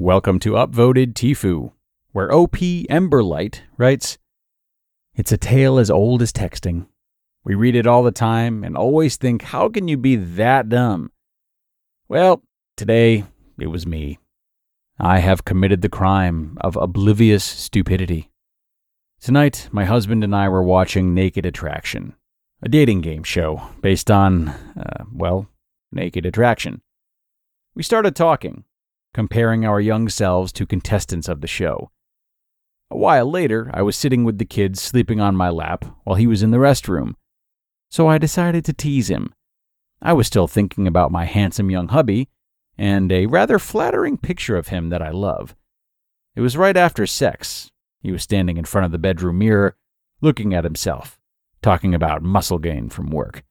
Welcome to Upvoted Tifu, where OP Emberlight writes It's a tale as old as texting. We read it all the time and always think, how can you be that dumb? Well, today it was me. I have committed the crime of oblivious stupidity. Tonight, my husband and I were watching Naked Attraction, a dating game show based on, uh, well, naked attraction. We started talking, comparing our young selves to contestants of the show. A while later, I was sitting with the kids sleeping on my lap while he was in the restroom, so I decided to tease him. I was still thinking about my handsome young hubby and a rather flattering picture of him that I love. It was right after sex. He was standing in front of the bedroom mirror, looking at himself, talking about muscle gain from work.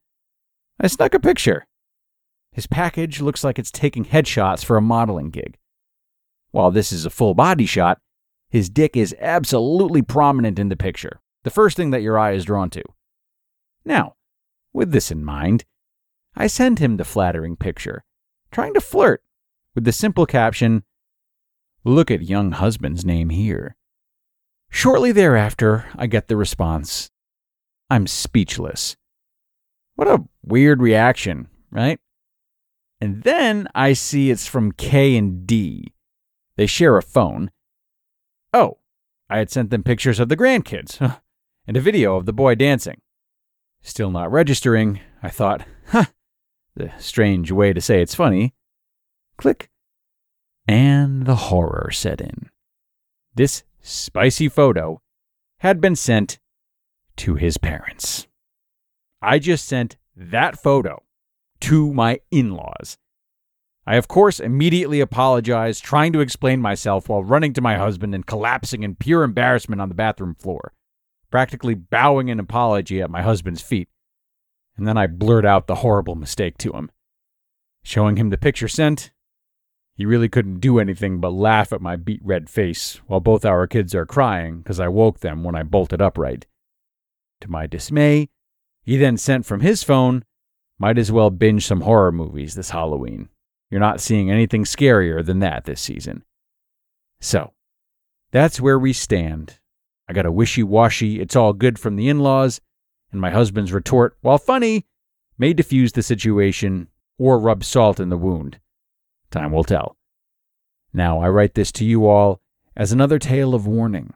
I snuck a picture. His package looks like it's taking headshots for a modeling gig. While this is a full body shot, his dick is absolutely prominent in the picture, the first thing that your eye is drawn to. Now, with this in mind, I send him the flattering picture, trying to flirt, with the simple caption, Look at young husband's name here. Shortly thereafter, I get the response, I'm speechless. What a weird reaction, right? And then I see it's from K and D. They share a phone. Oh, I had sent them pictures of the grandkids and a video of the boy dancing. Still not registering, I thought, huh, the strange way to say it's funny. Click. And the horror set in. This spicy photo had been sent to his parents. I just sent that photo to my in laws. I, of course, immediately apologized, trying to explain myself while running to my husband and collapsing in pure embarrassment on the bathroom floor, practically bowing an apology at my husband's feet. And then I blurt out the horrible mistake to him. Showing him the picture sent, he really couldn't do anything but laugh at my beet red face while both our kids are crying because I woke them when I bolted upright. To my dismay, he then sent from his phone, might as well binge some horror movies this Halloween. You're not seeing anything scarier than that this season. So, that's where we stand. I got a wishy washy, it's all good from the in laws, and my husband's retort, while funny, may diffuse the situation or rub salt in the wound. Time will tell. Now, I write this to you all as another tale of warning.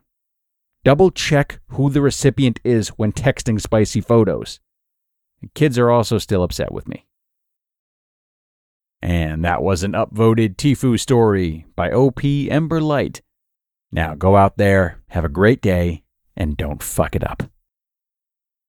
Double check who the recipient is when texting spicy photos. Kids are also still upset with me. And that was an upvoted Tifu story by OP Ember Light. Now go out there, have a great day, and don't fuck it up.